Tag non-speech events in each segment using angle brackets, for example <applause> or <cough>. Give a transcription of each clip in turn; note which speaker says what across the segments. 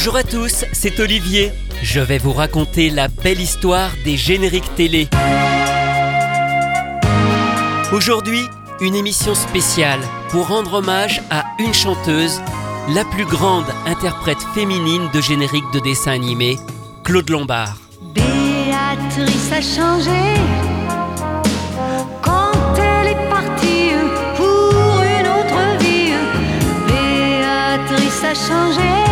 Speaker 1: Bonjour à tous, c'est Olivier. Je vais vous raconter la belle histoire des génériques télé. Aujourd'hui, une émission spéciale pour rendre hommage à une chanteuse, la plus grande interprète féminine de génériques de dessins animés, Claude Lombard.
Speaker 2: Béatrice a changé quand elle est partie pour une autre vie. Béatrice a changé.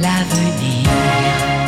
Speaker 2: L'avenir.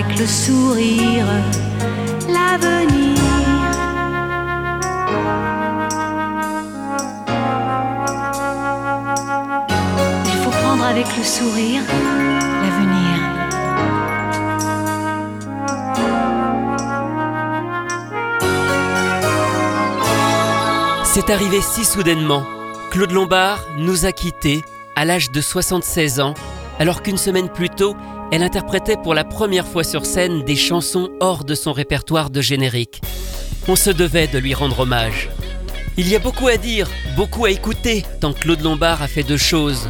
Speaker 2: Avec le sourire l'avenir. Il faut prendre avec le sourire l'avenir.
Speaker 1: C'est arrivé si soudainement. Claude Lombard nous a quittés à l'âge de 76 ans, alors qu'une semaine plus tôt, elle interprétait pour la première fois sur scène des chansons hors de son répertoire de générique. On se devait de lui rendre hommage. Il y a beaucoup à dire, beaucoup à écouter, tant Claude Lombard a fait de choses.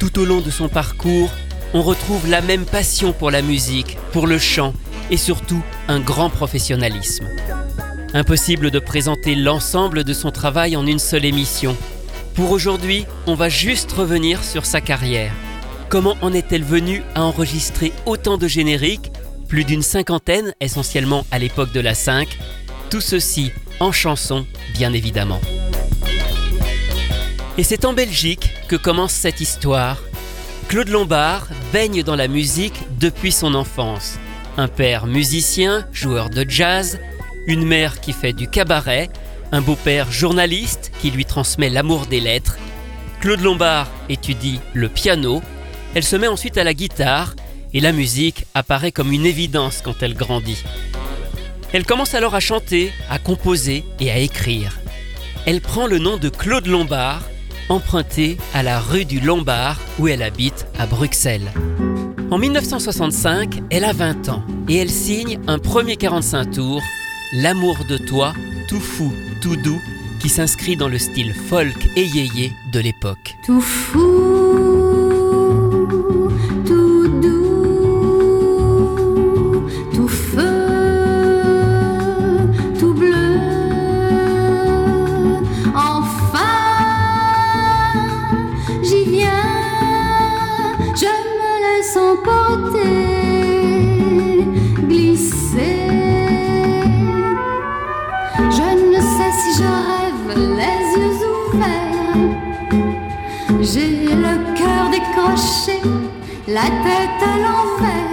Speaker 1: Tout au long de son parcours, on retrouve la même passion pour la musique, pour le chant et surtout un grand professionnalisme. Impossible de présenter l'ensemble de son travail en une seule émission. Pour aujourd'hui, on va juste revenir sur sa carrière. Comment en est-elle venue à enregistrer autant de génériques, plus d'une cinquantaine essentiellement à l'époque de la 5, tout ceci en chanson bien évidemment. Et c'est en Belgique que commence cette histoire. Claude Lombard baigne dans la musique depuis son enfance. Un père musicien, joueur de jazz, une mère qui fait du cabaret, un beau-père journaliste qui lui transmet l'amour des lettres. Claude Lombard étudie le piano, elle se met ensuite à la guitare et la musique apparaît comme une évidence quand elle grandit. Elle commence alors à chanter, à composer et à écrire. Elle prend le nom de Claude Lombard, emprunté à la rue du Lombard où elle habite à Bruxelles. En 1965, elle a 20 ans et elle signe un premier 45 tours, L'amour de toi, tout fou, tout doux, qui s'inscrit dans le style folk et yéyé de l'époque.
Speaker 2: Tout fou, la tête à l'envers.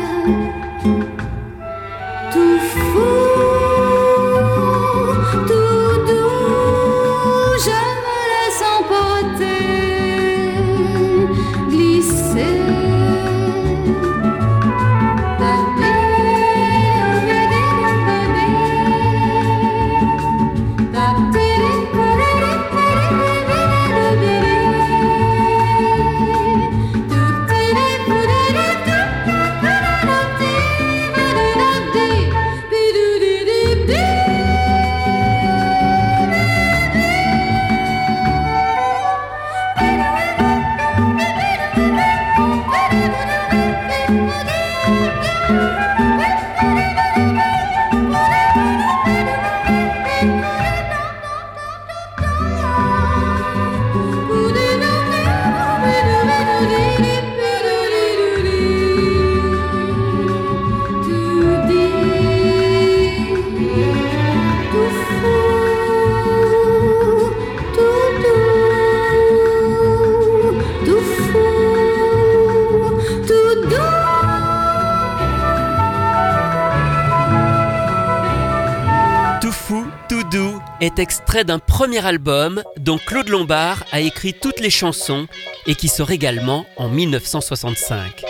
Speaker 1: Extrait d'un premier album dont Claude Lombard a écrit toutes les chansons et qui sort également en 1965.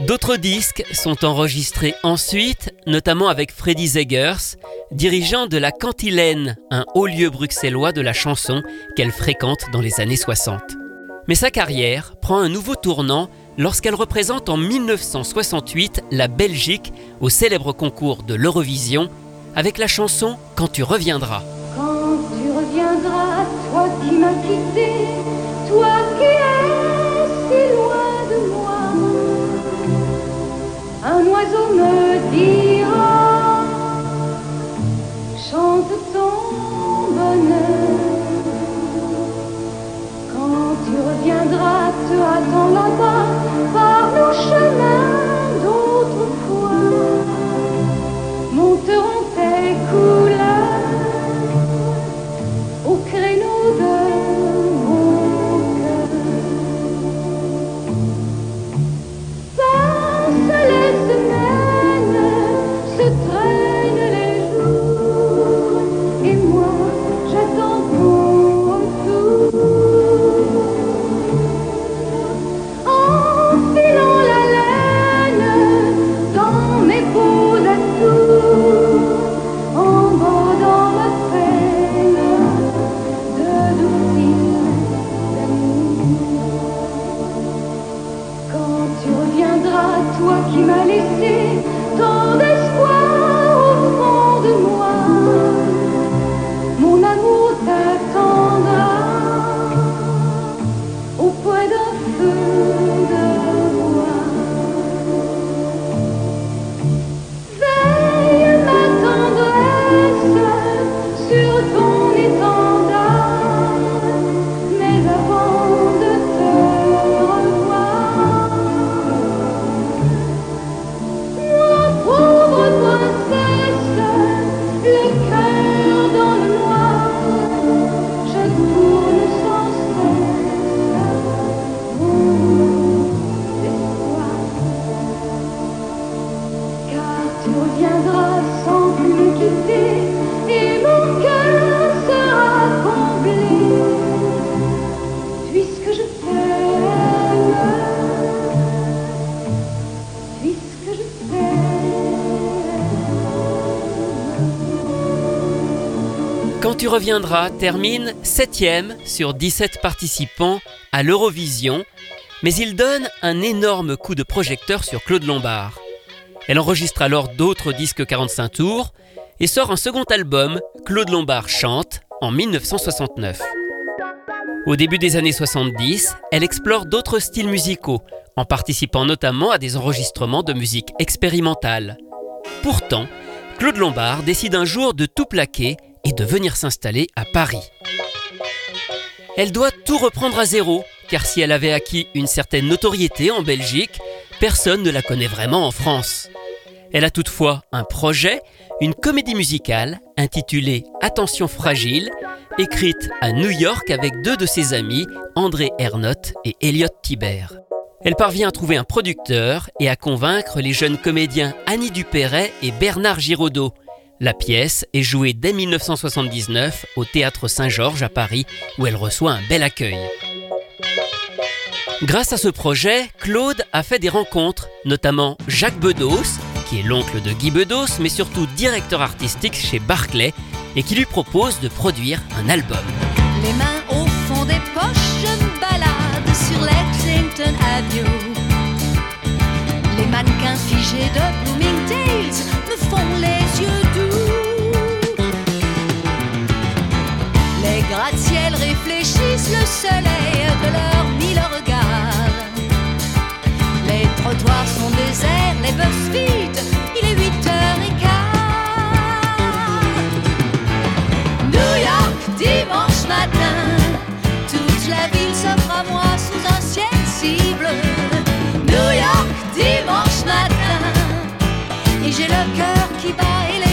Speaker 1: D'autres disques sont enregistrés ensuite, notamment avec Freddy Zegers, dirigeant de la Cantilène, un haut lieu bruxellois de la chanson qu'elle fréquente dans les années 60. Mais sa carrière prend un nouveau tournant lorsqu'elle représente en 1968 la Belgique au célèbre concours de l'Eurovision avec la chanson Quand tu reviendras.
Speaker 2: Reviendras, toi qui m'as quitté, toi qui es si loin de moi, un oiseau me dira, chante ton bonheur. Quand tu reviendras, te attends là-bas, par nos chemins tu reviendras
Speaker 1: termine 7ème sur 17 participants à l'Eurovision, Mais il donne un énorme coup de projecteur sur Claude Lombard. Elle enregistre alors d'autres disques 45 tours et sort un second album, Claude Lombard chante, en 1969. Au début des années 70, elle explore d'autres styles musicaux, en participant notamment à des enregistrements de musique expérimentale. Pourtant, Claude Lombard décide un jour de tout plaquer et de venir s'installer à Paris. Elle doit tout reprendre à zéro, car si elle avait acquis une certaine notoriété en Belgique, personne ne la connaît vraiment en France. Elle a toutefois un projet, une comédie musicale intitulée Attention fragile, écrite à New York avec deux de ses amis, André Ernotte et Elliot Thibert. Elle parvient à trouver un producteur et à convaincre les jeunes comédiens Annie Dupéret et Bernard Giraudot. La pièce est jouée dès 1979 au Théâtre Saint-Georges à Paris où elle reçoit un bel accueil. Grâce à ce projet, Claude a fait des rencontres, notamment Jacques Bedos, qui est l'oncle de Guy Bedos, mais surtout directeur artistique chez Barclay, et qui lui propose de produire un album.
Speaker 2: Soleil de leurs mille regards. Les trottoirs sont déserts, les bus vides, il est 8 heures et quart. New York, dimanche matin, toute la ville s'offre à moi sous un ciel si bleu. New York, dimanche matin, et j'ai le cœur qui bat et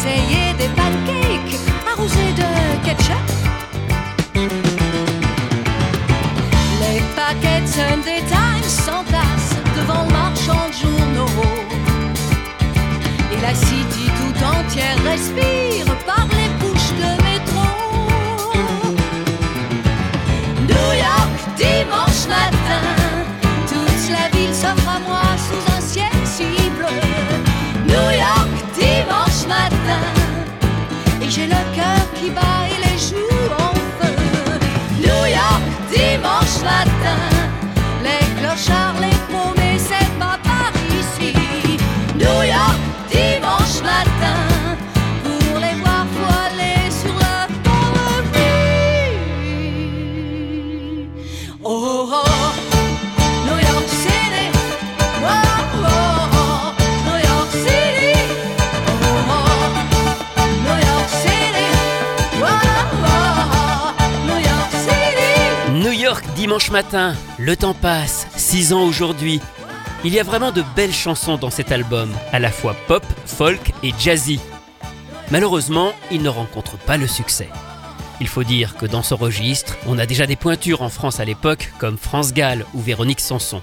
Speaker 2: envie d'essayer des pancakes arrosés de ketchup. Les paquets Sunday Times s'entassent devant le marchand de journaux. Et la city tout entière respire j'ai le cœur qui bat et les joues en feu. New York, dimanche matin, matin, le
Speaker 1: temps passe, 6 ans aujourd'hui. Il y a vraiment de belles chansons dans cet album, à la fois pop, folk et jazzy. Malheureusement, il ne rencontre pas le succès. Il faut dire que dans ce registre, on a déjà des pointures en France à l'époque, comme France Gall ou Véronique Sanson.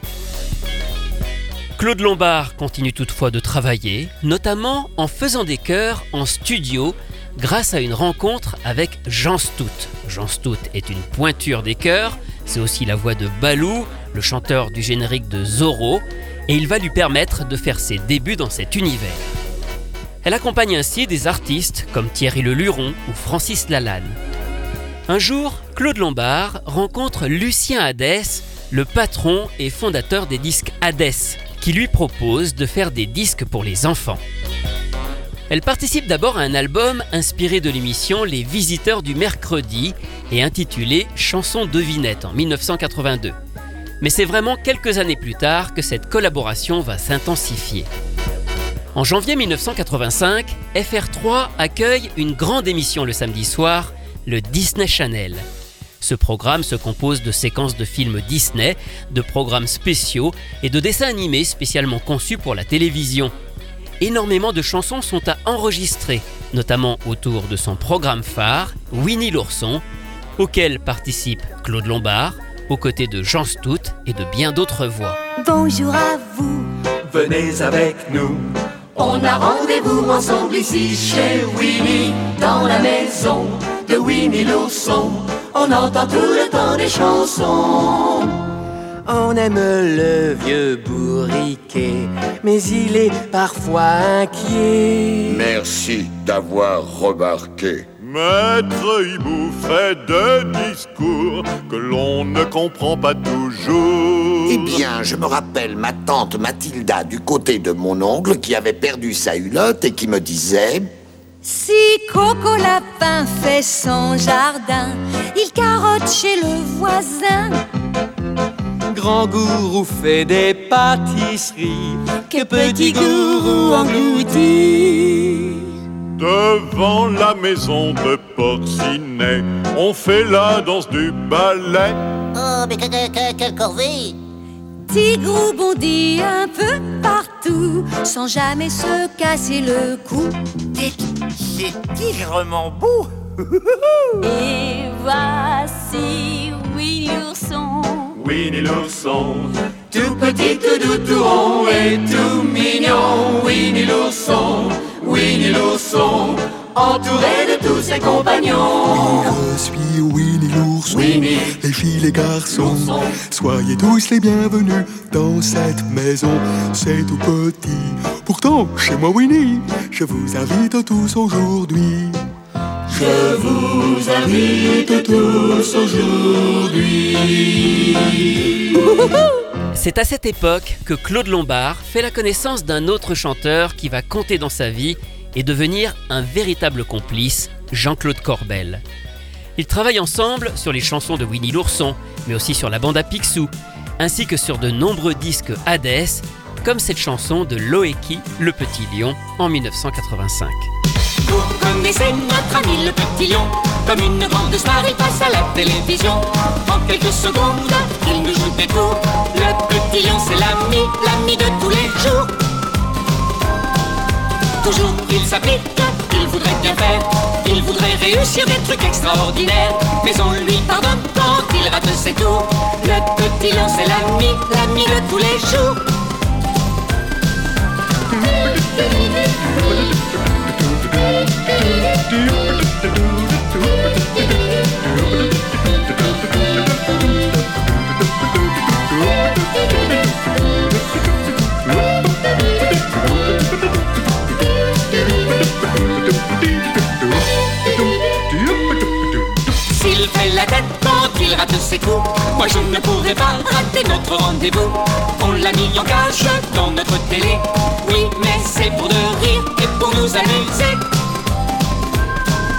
Speaker 1: Claude Lombard continue toutefois de travailler, notamment en faisant des chœurs en studio grâce à une rencontre avec Jean Stout. Jean Stout est une pointure des chœurs, c'est aussi la voix de Balou, le chanteur du générique de Zorro, et il va lui permettre de faire ses débuts dans cet univers. Elle accompagne ainsi des artistes comme Thierry Le Luron ou Francis Lalanne. Un jour, Claude Lombard rencontre Lucien Hadès, le patron et fondateur des disques Hadès, qui lui propose de faire des disques pour les enfants. Elle participe d'abord à un album inspiré de l'émission Les Visiteurs du Mercredi et intitulé Chanson devinette en 1982. Mais c'est vraiment quelques années plus tard que cette collaboration va s'intensifier. En janvier 1985, FR3 accueille une grande émission le samedi soir, le Disney Channel. Ce programme se compose de séquences de films Disney, de programmes spéciaux et de dessins animés spécialement conçus pour la télévision. Énormément de chansons sont à enregistrer, notamment autour de son programme phare, Winnie l'ourson, auquel participe Claude Lombard, aux côtés de Jean Stout et de bien d'autres voix.
Speaker 2: Bonjour à vous.
Speaker 3: Venez avec nous,
Speaker 2: On a rendez-vous ensemble ici chez Winnie, dans la maison de Winnie l'ourson. On entend tout le temps des chansons.
Speaker 3: On aime le vieux bourriquet, mais il est parfois inquiet.
Speaker 4: Merci d'avoir remarqué.
Speaker 5: Maître Hibou fait des discours que l'on ne comprend pas toujours.
Speaker 4: Eh bien, je me rappelle ma tante Mathilda du côté de mon oncle qui avait perdu sa hulotte et qui me disait
Speaker 2: Si Coco Lapin fait son jardin, il carotte chez le voisin.
Speaker 3: Grand gourou fait des pâtisseries que petit gourou engloutit.
Speaker 5: Devant la maison de Porcinet, on fait la danse du ballet.
Speaker 6: Oh, mais que- que- que- quelle corvée
Speaker 2: Tigrou bondit un peu partout, sans jamais se casser le cou.
Speaker 6: C'est tigrement beau?
Speaker 2: Et voici Winnie l'ourson.
Speaker 5: Winnie l'ourson,
Speaker 3: Tout petit, tout doux, tout rond et tout mignon. Winnie l'ourson, Winnie l'ourson, entouré de tous ses compagnons.
Speaker 7: Je suis Winnie l'ourson,
Speaker 3: Winnie.
Speaker 7: les filles, les garçons, soyez tous les bienvenus dans cette maison. C'est tout petit, pourtant chez moi Winnie, je vous invite tous aujourd'hui. <laughs>
Speaker 1: C'est à cette époque que Claude Lombard fait la connaissance d'un autre chanteur qui va compter dans sa vie et devenir un véritable complice, Jean-Claude Corbel. Ils travaillent ensemble sur les chansons de Winnie l'ourson, mais aussi sur la bande à Picsou, ainsi que sur de nombreux disques Hadès, comme cette chanson de Loeki, le petit lion, en 1985.
Speaker 8: Vous connaissez notre ami le petit lion Comme une grande star, il passe à la télévision. En quelques secondes, il nous joue des tours Le petit lion, c'est l'ami, l'ami de tous les jours. Toujours il s'applique, il voudrait bien faire. Il voudrait réussir des trucs extraordinaires. Mais on lui pardonne quand il rate ses tours. Le petit lion, c'est l'ami, l'ami de tous les jours S'il fait la tête quand il rate ses coups, moi je ne pourrais pas rater notre rendez-vous. On l'a mis en cage dans notre télé, oui, mais c'est pour de rire et pour nous amuser.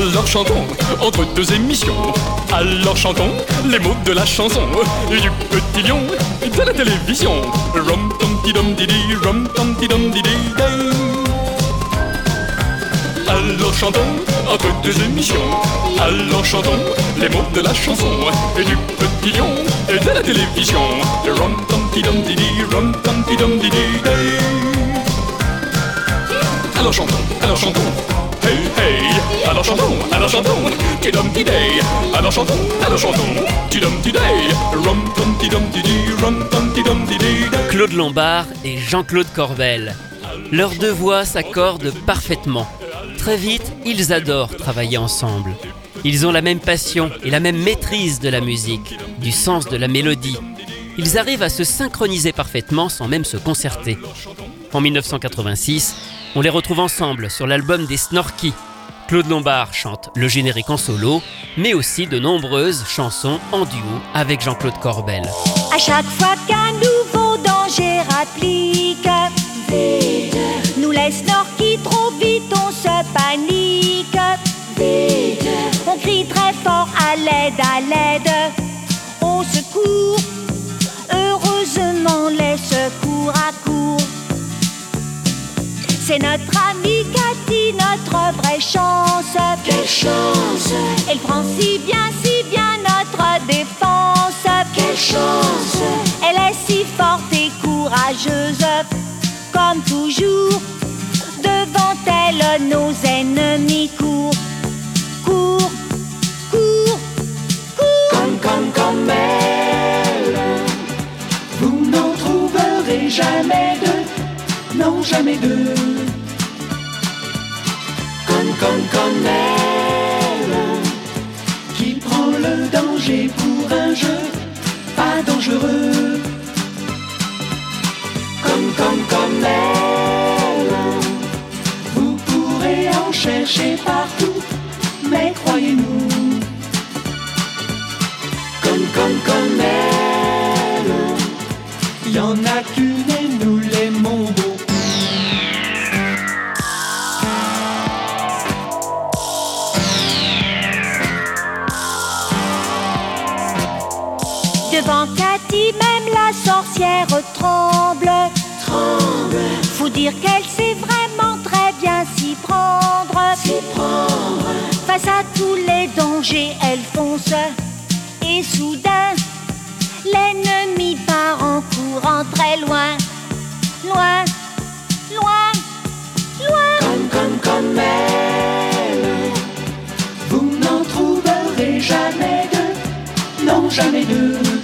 Speaker 9: Alors chantons entre deux émissions. Alors chantons les mots de la chanson du petit lion de la télévision. Rom tom ti dom didi, rom tom ti dom didi day. Alors chantons entre deux émissions. Alors chantons les mots de la chanson du petit lion de la télévision. Rom tom ti dom didi, rom tom ti dom didi day. Alors chantons, alors chantons.
Speaker 1: Claude Lombard et Jean-Claude Corbel. Leurs deux voix s'accordent parfaitement. Très vite, ils adorent travailler ensemble. Ils ont la même passion et la même maîtrise de la musique, du sens de la mélodie. Ils arrivent à se synchroniser parfaitement sans même se concerter. En 1986, on les retrouve ensemble sur l'album des Snorky. Claude Lombard chante le générique en solo, mais aussi de nombreuses chansons en duo avec Jean-Claude Corbel.
Speaker 2: À chaque fois qu'un nouveau danger applique, nous laisse qui trop vite, on se panique. On crie très fort à l'aide, à l'aide. C'est notre amie Cathy, notre vraie chance.
Speaker 3: Quelle chance
Speaker 2: Elle prend si bien, si bien notre défense.
Speaker 3: Quelle chance
Speaker 2: Elle est si forte et courageuse, comme toujours. Devant elle, nos ennemis courent, courent, courent, courent.
Speaker 3: Comme, comme, comme elle Vous n'en trouverez jamais deux Jamais deux Comme, comme, comme elle Qui prend le danger pour un jeu Pas dangereux Comme, comme, comme elle Vous pourrez en chercher partout Mais croyez-nous comme, comme, comme elle. Y en a qu'une
Speaker 2: Devant Cathy, même la sorcière tremble.
Speaker 3: Tremble,
Speaker 2: Faut dire qu'elle sait vraiment très bien s'y prendre.
Speaker 3: s'y prendre.
Speaker 2: Face à tous les dangers, elle fonce. Et soudain, l'ennemi part en courant très loin. Loin, loin, loin.
Speaker 3: Comme, comme, comme elle. Vous n'en trouverez jamais deux. Non, jamais deux.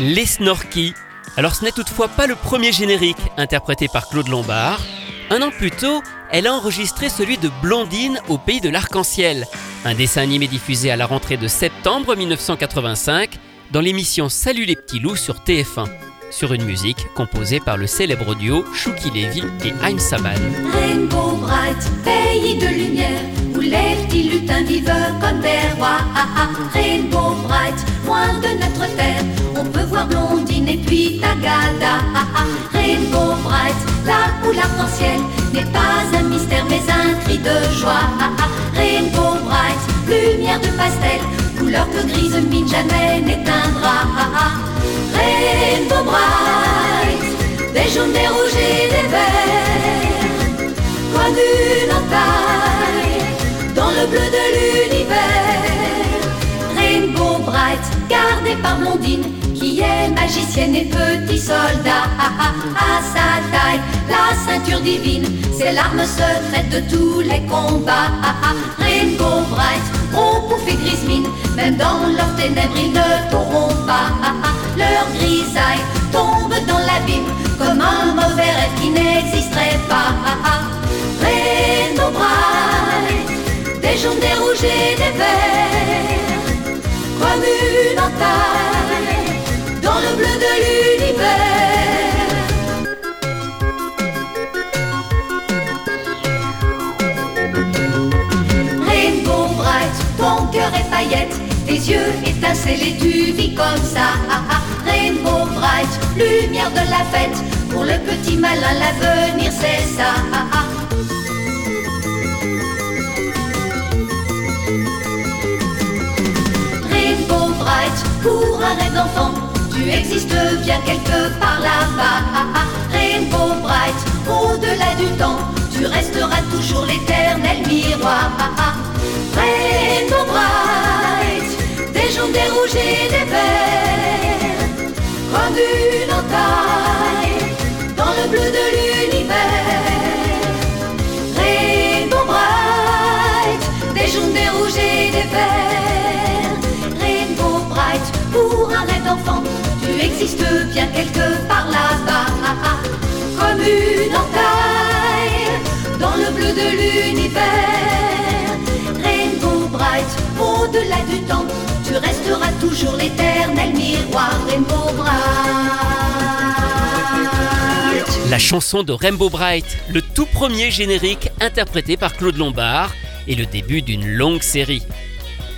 Speaker 1: Les Snorky. Alors ce n'est toutefois pas le premier générique interprété par Claude Lombard. Un an plus tôt, elle a enregistré celui de Blondine au pays de l'arc-en-ciel, un dessin animé diffusé à la rentrée de septembre 1985 dans l'émission Salut les petits loups sur TF1, sur une musique composée par le célèbre duo Chouki Levy et Haïm Saban.
Speaker 2: Rainbow Bright, pays de lumière, où les petits lutins vivent comme des rois. Ah, ah. Rainbow Bright, loin de notre terre, on peut voir Blondine et puis Tagada. Ah, ah. Rainbow Bright, là où l'arc-en-ciel n'est pas un mystère mais un cri de joie. Ah, ah. Rainbow Bright, lumière de pastel, couleur que grise mine jamais par Blondine, qui est magicienne et petit soldat. Ah, ah, à sa taille, la ceinture divine, c'est l'arme secrète de tous les combats. Ah, ah, Rainbow Bright, on bouffe et grise mine, même dans leurs ténèbres ils ne pourront pas. Ah, ah, leur grisaille tombe dans l'abîme comme un mauvais rêve qui n'existerait pas. Ah, ah, Rainbow Bright, des jaunes, des rouges et des verts, comme dans le bleu de l'univers. Rainbow Bright, ton cœur est paillette, tes yeux étincellent et tu vis comme ça. Rainbow Bright, lumière de la fête, pour le petit malin l'avenir c'est ça. Pour un rêve d'enfant, tu existes bien quelque part là-bas. Ah, ah. Rainbow Bright, au-delà du temps, tu resteras toujours l'éternel miroir. Ah, ah. Rainbow Bright, des jaunes, des rouges et des verts, comme une entaille dans le bleu de l'univers. Tu existes bien quelque part là-bas. Comme une entaille dans le bleu de l'univers. Rainbow Bright, au-delà du temps, tu resteras toujours l'éternel miroir. Rainbow Bright.
Speaker 1: La chanson de Rainbow Bright, le tout premier générique interprété par Claude Lombard, et le début d'une longue série.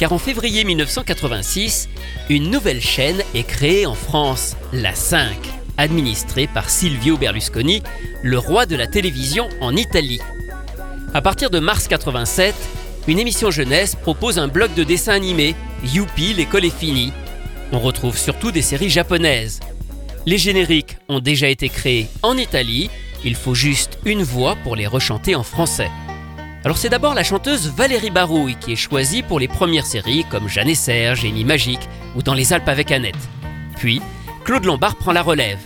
Speaker 1: Car en février 1986, une nouvelle chaîne est créée en France, la 5, administrée par Silvio Berlusconi, le roi de la télévision en Italie. À partir de mars 87, une émission jeunesse propose un bloc de dessins animés, Youpi, l'école est finie. On retrouve surtout des séries japonaises. Les génériques ont déjà été créés en Italie, il faut juste une voix pour les rechanter en français. Alors c'est d'abord la chanteuse Valérie Barouille qui est choisie pour les premières séries comme Jeanne et Serge, Génie Magique ou Dans les Alpes avec Annette. Puis, Claude Lombard prend la relève.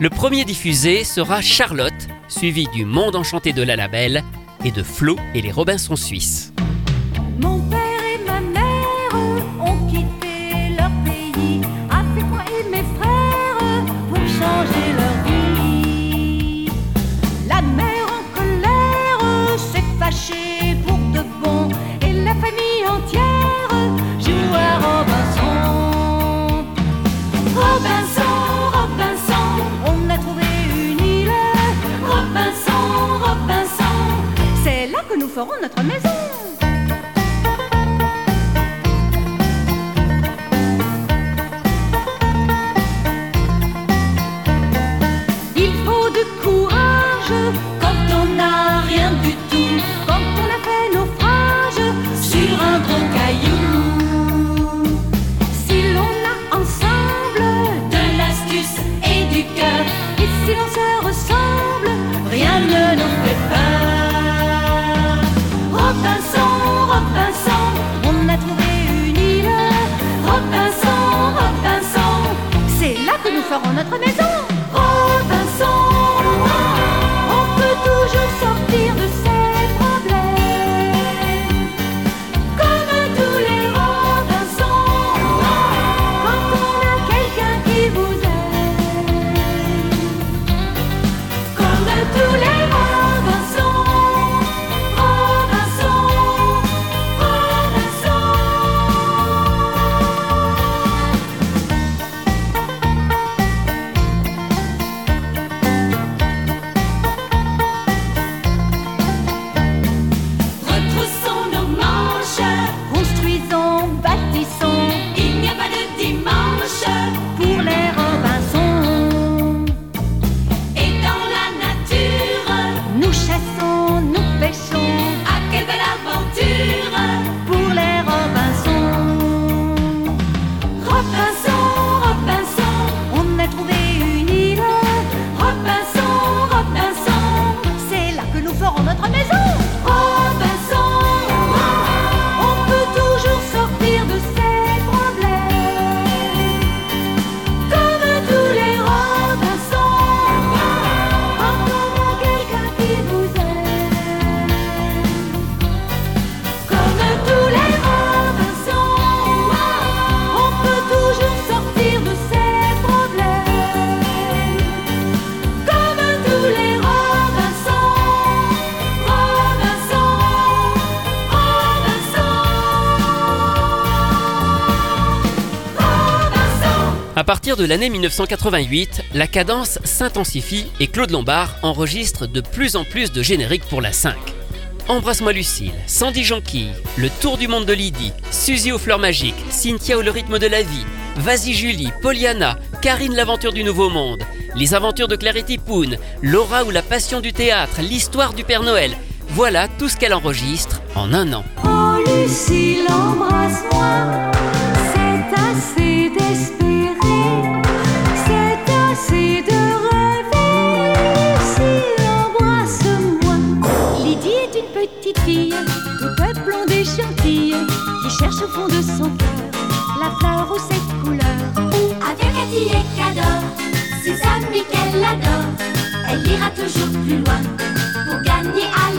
Speaker 1: Le premier diffusé sera Charlotte, suivi du Monde enchanté de la Labelle et de Flo et les Robinson suisses.
Speaker 2: Ferons notre maison. De
Speaker 1: l'année 1988, la cadence s'intensifie et Claude Lombard enregistre de plus en plus de génériques pour la 5. Embrasse-moi Lucille, Sandy Jonquille, Le Tour du monde de Lydie, Suzy aux fleurs magiques, Cynthia ou le rythme de la vie, Vas-y Julie, Poliana, Karine l'aventure du nouveau monde, Les aventures de Claire et Tipoun, Laura ou la passion du théâtre, l'histoire du Père Noël. Voilà tout ce qu'elle enregistre en un an.
Speaker 2: Oh Lucille, embrasse-moi, c'est assez au fond de son cœur la fleur aux sept couleurs. Avec Cathy et Cador, ses amis qu'elle adore, elle ira toujours plus loin pour gagner à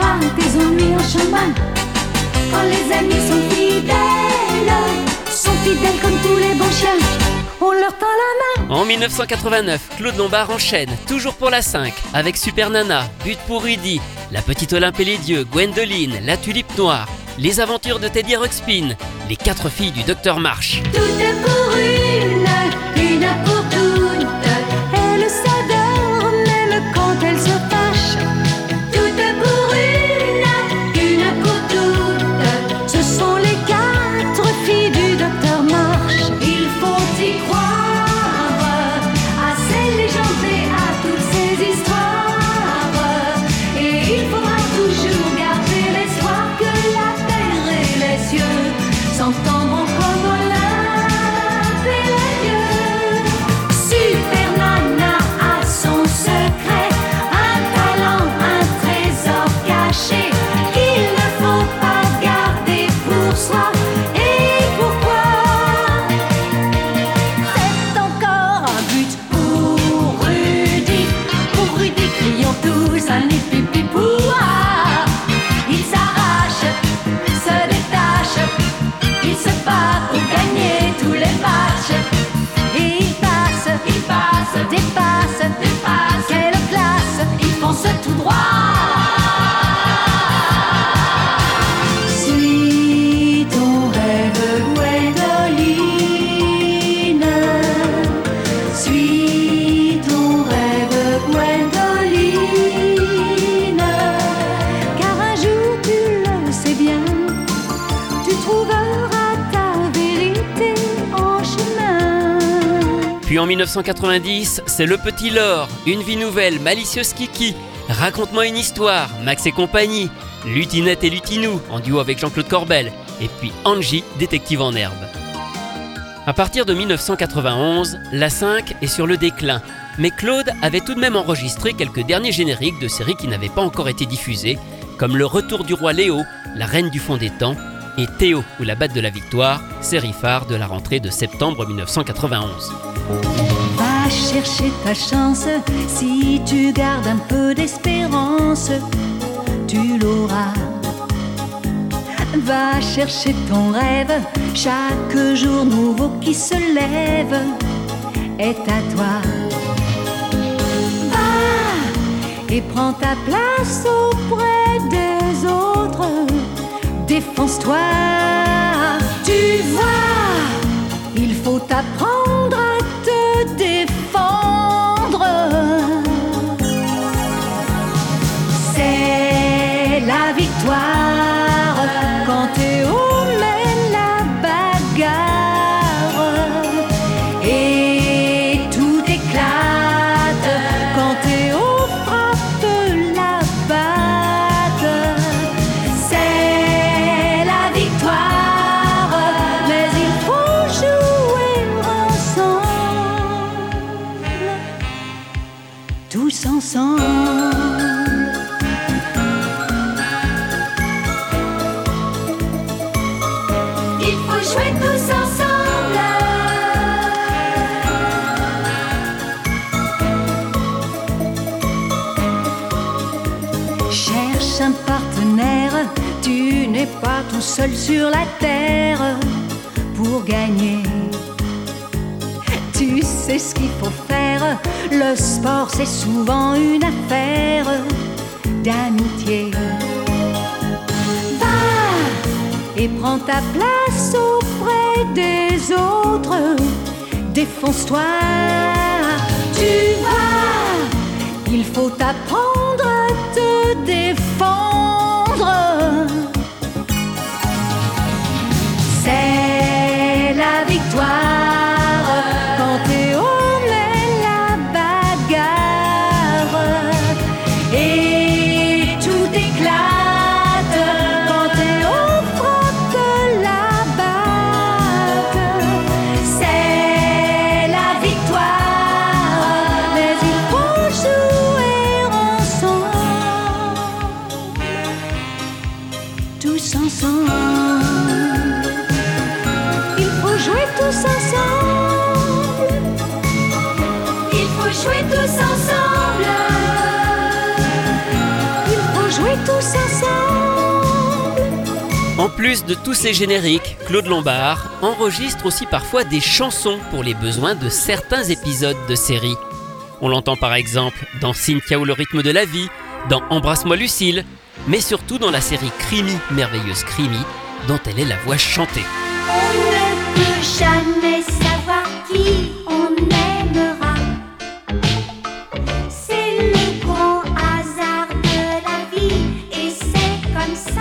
Speaker 2: oublieras tes ennuis en chemin. Quand les amis sont fidèles, sont fidèles comme tous les bons chiens. On leur tend la main.
Speaker 1: En 1989, Claude Lombard enchaîne, toujours pour la 5, avec Super Nana, But pour Rudy, La Petite Olympe et les Dieux, Gwendoline, La Tulipe Noire, Les Aventures de Teddy Ruxpin, Les Quatre Filles du Docteur March.
Speaker 2: Tout
Speaker 1: 1990, c'est Le Petit Laure, Une vie nouvelle, Malicieuse Kiki, Raconte-moi une histoire, Max et compagnie, Lutinette et Lutinou, en duo avec Jean-Claude Corbel, et puis Angie, détective en herbe. À partir de 1991, la 5 est sur le déclin, mais Claude avait tout de même enregistré quelques derniers génériques de séries qui n'avaient pas encore été diffusées, comme Le Retour du roi Léo, La Reine du fond des temps, et Théo ou La batte de la victoire, série phare de la rentrée de septembre 1991.
Speaker 2: Chercher ta chance, si tu gardes un peu d'espérance, tu l'auras. Va chercher ton rêve, chaque jour nouveau qui se lève est à toi. Va et prends ta place auprès des autres, défonce-toi. Tu vois, seul sur la terre pour gagner. Tu sais ce qu'il faut faire, le sport c'est souvent une affaire d'amitié. Va et prends ta place auprès des autres. Défonce-toi, tu vas. Il faut apprendre à te défendre. C'est la victoire plus de tous ces génériques, Claude Lombard enregistre aussi parfois des chansons pour les besoins de certains épisodes de séries. On l'entend par exemple dans Cynthia ou le rythme de la vie, dans Embrasse-moi Lucille, mais surtout dans la série Crimi, merveilleuse Crimi, dont elle est la voix chantée.
Speaker 10: On ne peut jamais savoir qui on aimera. C'est le grand hasard de la vie et c'est comme ça.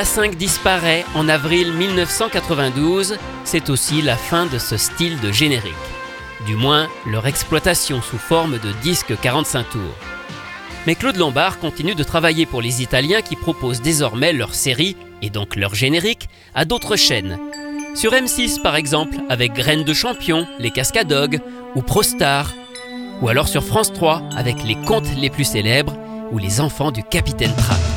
Speaker 2: La 5 disparaît en avril 1992, c'est aussi la fin de ce style de générique. Du moins, leur exploitation sous forme de disque 45 tours. Mais Claude Lombard continue de travailler pour les Italiens qui proposent désormais leur série, et donc leur générique, à d'autres chaînes. Sur M6 par exemple, avec Graines de Champion, Les Cascadogues ou Prostar. Ou alors sur France 3 avec les contes les plus célèbres ou les enfants du Capitaine Trapp.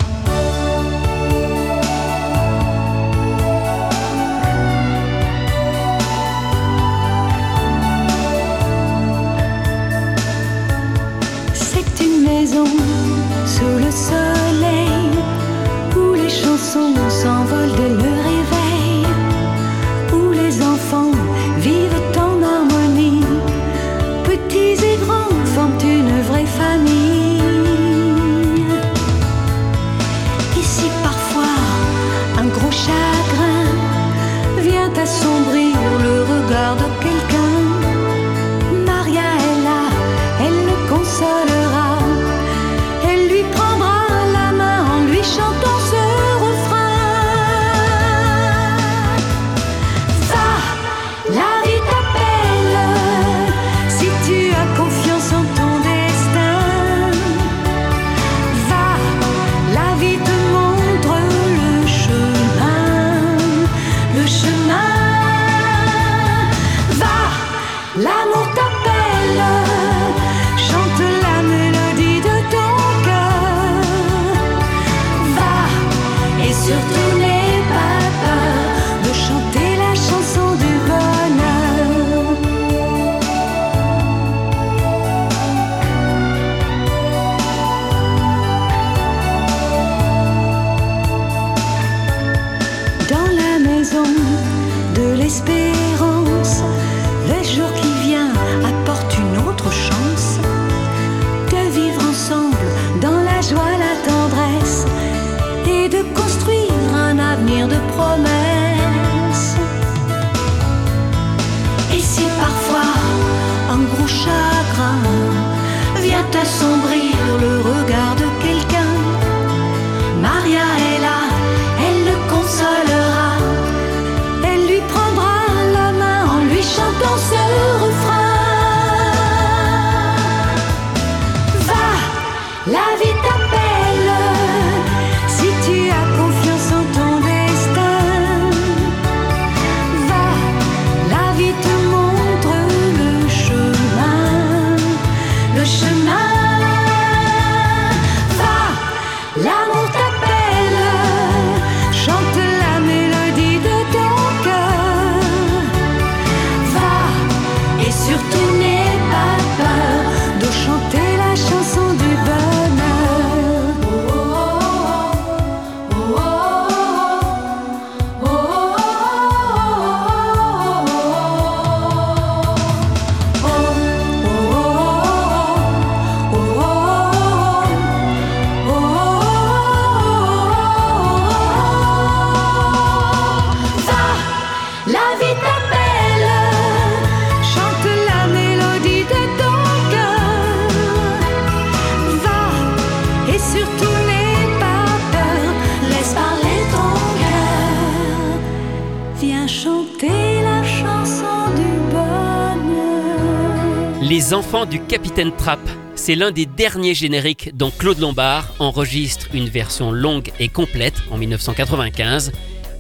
Speaker 1: Du Capitaine Trapp. C'est l'un des derniers génériques dont Claude Lombard enregistre une version longue et complète en 1995.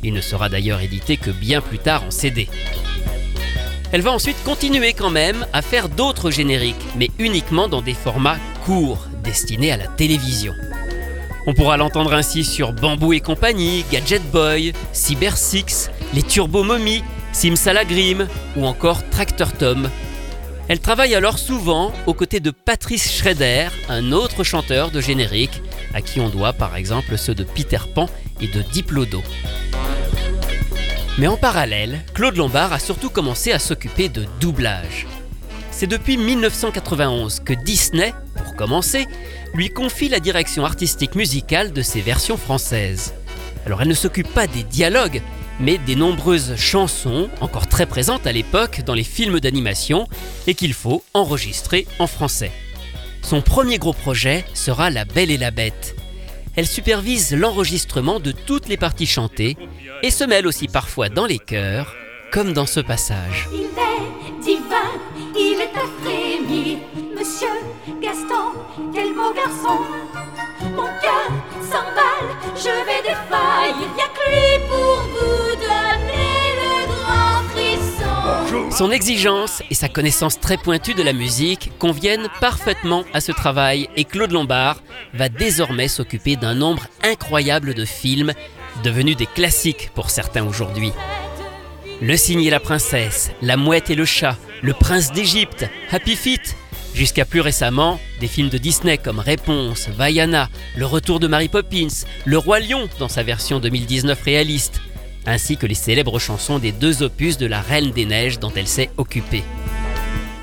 Speaker 1: Il ne sera d'ailleurs édité que bien plus tard en CD. Elle va ensuite continuer quand même à faire d'autres génériques, mais uniquement dans des formats courts, destinés à la télévision. On pourra l'entendre ainsi sur Bamboo et compagnie, Gadget Boy, Cyber Six, les Turbo Mommy, Simsalagrim ou encore Tractor Tom. Elle travaille alors souvent aux côtés de Patrice Schrader, un autre chanteur de générique, à qui on doit par exemple ceux de Peter Pan et de Diplodo. Mais en parallèle, Claude Lombard a surtout commencé à s'occuper de doublage. C'est depuis 1991 que Disney, pour commencer, lui confie la direction artistique musicale de ses versions françaises. Alors elle ne s'occupe pas des dialogues, mais des nombreuses chansons, encore très présentes à l'époque dans les films d'animation, et qu'il faut enregistrer en français. Son premier gros projet sera La Belle et la Bête. Elle supervise l'enregistrement de toutes les parties chantées et se mêle aussi parfois dans les chœurs, comme dans ce passage.
Speaker 2: Il est divin, il est à. Monsieur Gaston, quel beau garçon. Mon cœur s'emballe, je vais défaillir.
Speaker 1: Son exigence et sa connaissance très pointue de la musique conviennent parfaitement à ce travail et Claude Lombard va désormais s'occuper d'un nombre incroyable de films devenus des classiques pour certains aujourd'hui. Le cygne et la princesse, La mouette et le chat, Le prince d'Égypte, Happy Feet, jusqu'à plus récemment des films de Disney comme Réponse, Vaiana, Le retour de Mary Poppins, Le roi lion dans sa version 2019 réaliste, ainsi que les célèbres chansons des deux opus de la Reine des Neiges dont elle s'est occupée.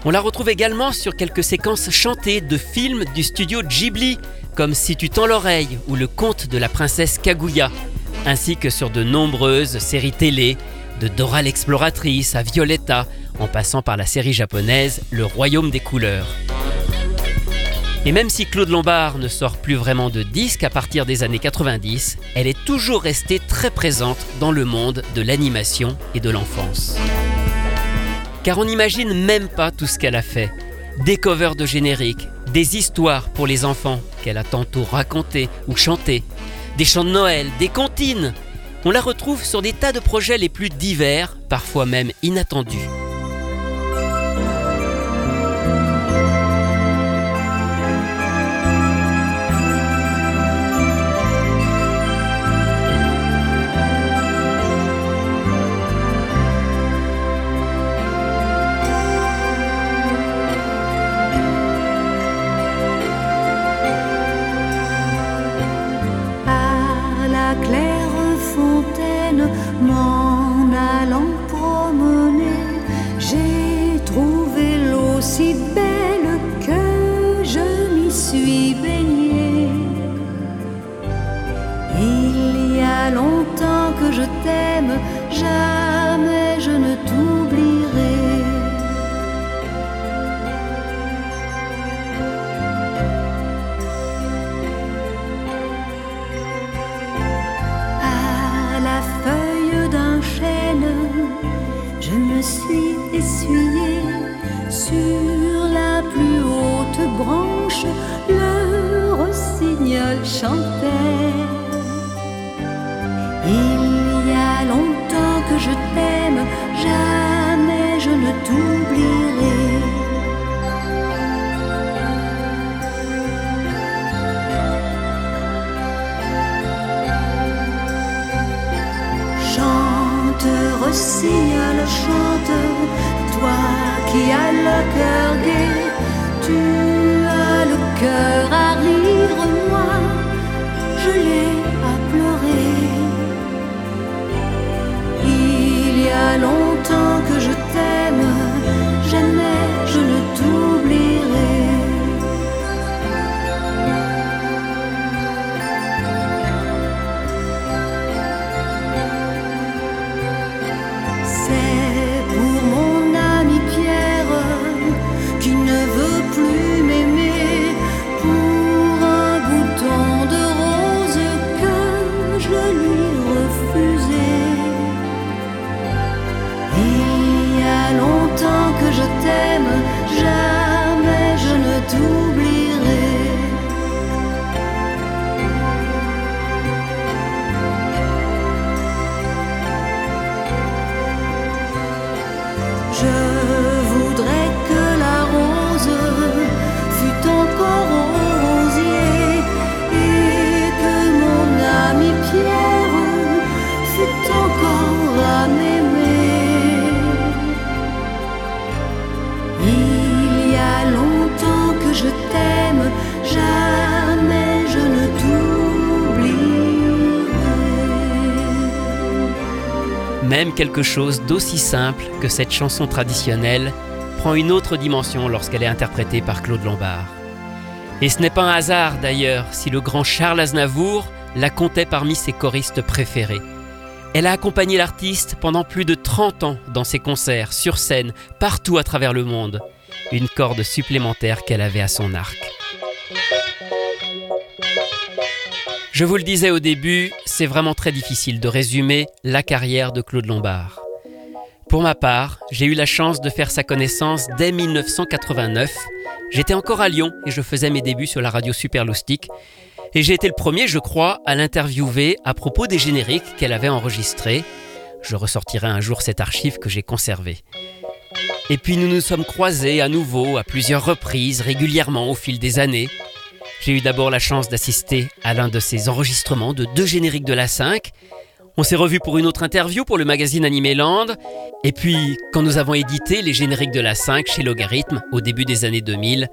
Speaker 1: On la retrouve également sur quelques séquences chantées de films du studio Ghibli, comme Si tu tends l'oreille ou Le conte de la princesse Kaguya, ainsi que sur de nombreuses séries télé, de Dora l'exploratrice à Violetta, en passant par la série japonaise Le Royaume des couleurs. Et même si Claude Lombard ne sort plus vraiment de disques à partir des années 90, elle est toujours restée très présente dans le monde de l'animation et de l'enfance. Car on n'imagine même pas tout ce qu'elle a fait. Des covers de génériques, des histoires pour les enfants qu'elle a tantôt racontées ou chantées, des chants de Noël, des comptines. On la retrouve sur des tas de projets les plus divers, parfois même inattendus.
Speaker 2: Longtemps que je
Speaker 1: Quelque chose d'aussi simple que cette chanson traditionnelle prend une autre dimension lorsqu'elle est interprétée par Claude Lombard. Et ce n'est pas un hasard d'ailleurs si le grand Charles Aznavour la comptait parmi ses choristes préférés. Elle a accompagné l'artiste pendant plus de 30 ans dans ses concerts, sur scène, partout à travers le monde. Une corde supplémentaire qu'elle avait à son arc. Je vous le disais au début, c'est vraiment très difficile de résumer la carrière de Claude Lombard. Pour ma part, j'ai eu la chance de faire sa connaissance dès 1989. J'étais encore à Lyon et je faisais mes débuts sur la radio Super et j'ai été le premier, je crois, à l'interviewer à propos des génériques qu'elle avait enregistrés. Je ressortirai un jour cette archive que j'ai conservée. Et puis nous nous sommes croisés à nouveau à plusieurs reprises, régulièrement au fil des années. J'ai eu d'abord la chance d'assister à l'un de ces enregistrements de deux génériques de la 5. On s'est revus pour une autre interview pour le magazine Animé Land. Et puis, quand nous avons édité les génériques de la 5 chez Logarithme au début des années 2000,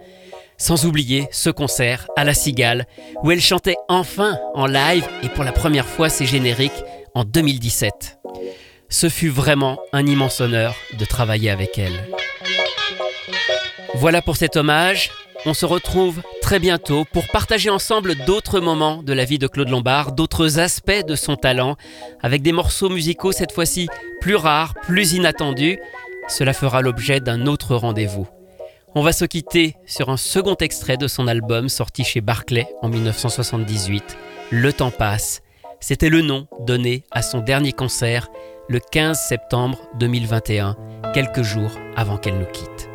Speaker 1: sans oublier ce concert à La Cigale, où elle chantait enfin en live et pour la première fois ses génériques en 2017. Ce fut vraiment un immense honneur de travailler avec elle. Voilà pour cet hommage. On se retrouve très bientôt pour partager ensemble d'autres moments de la vie de Claude Lombard, d'autres aspects de son talent, avec des morceaux musicaux cette fois-ci plus rares, plus inattendus. Cela fera l'objet d'un autre rendez-vous. On va se quitter sur un second extrait de son album sorti chez Barclay en 1978, Le temps passe. C'était le nom donné à son dernier concert le 15 septembre 2021, quelques jours avant qu'elle nous quitte.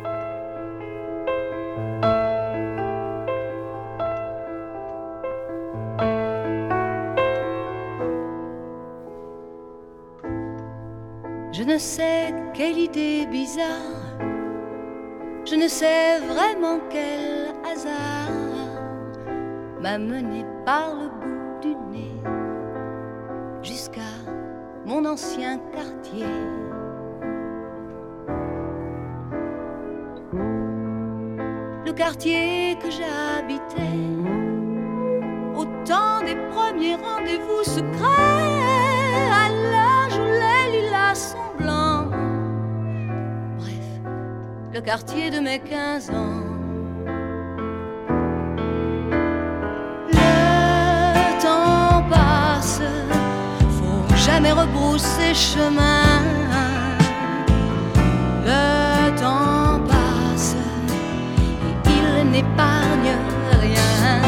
Speaker 2: Je ne sais quelle idée bizarre je ne sais vraiment quel hasard m'a mené par le bout du nez jusqu'à mon ancien quartier. Le quartier que j'habitais au temps des premiers rendez-vous secrets le quartier de mes 15 ans. Le temps passe, faut jamais rebrousser chemin. Le temps passe et il n'épargne rien.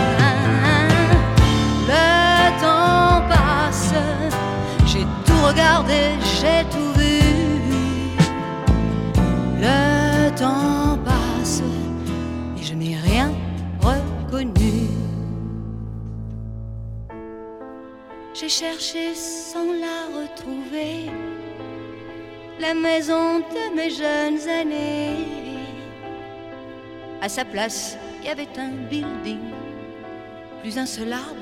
Speaker 2: Le temps passe, j'ai tout regardé, j'ai J'ai cherché sans la retrouver la maison de mes jeunes années. À sa place, il y avait un building, plus un seul arbre,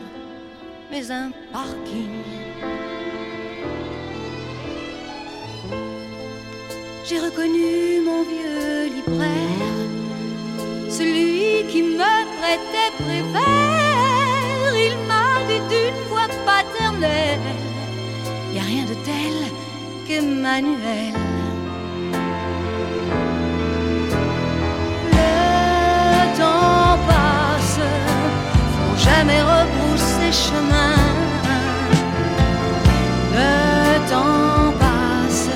Speaker 2: mais un parking. j'ai reconnu mon vieux libraire, celui qui me prêtait. qu'Emmanuel. Le temps passe, faut jamais rebrousser chemin. Le temps passe,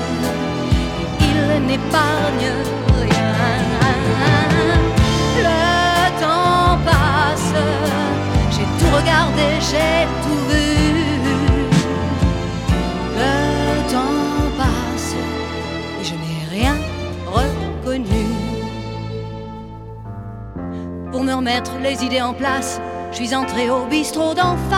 Speaker 2: il n'épargne rien. Le temps passe, j'ai tout regardé, j'ai tout me remettre les idées en place, je suis entré au bistrot d'en face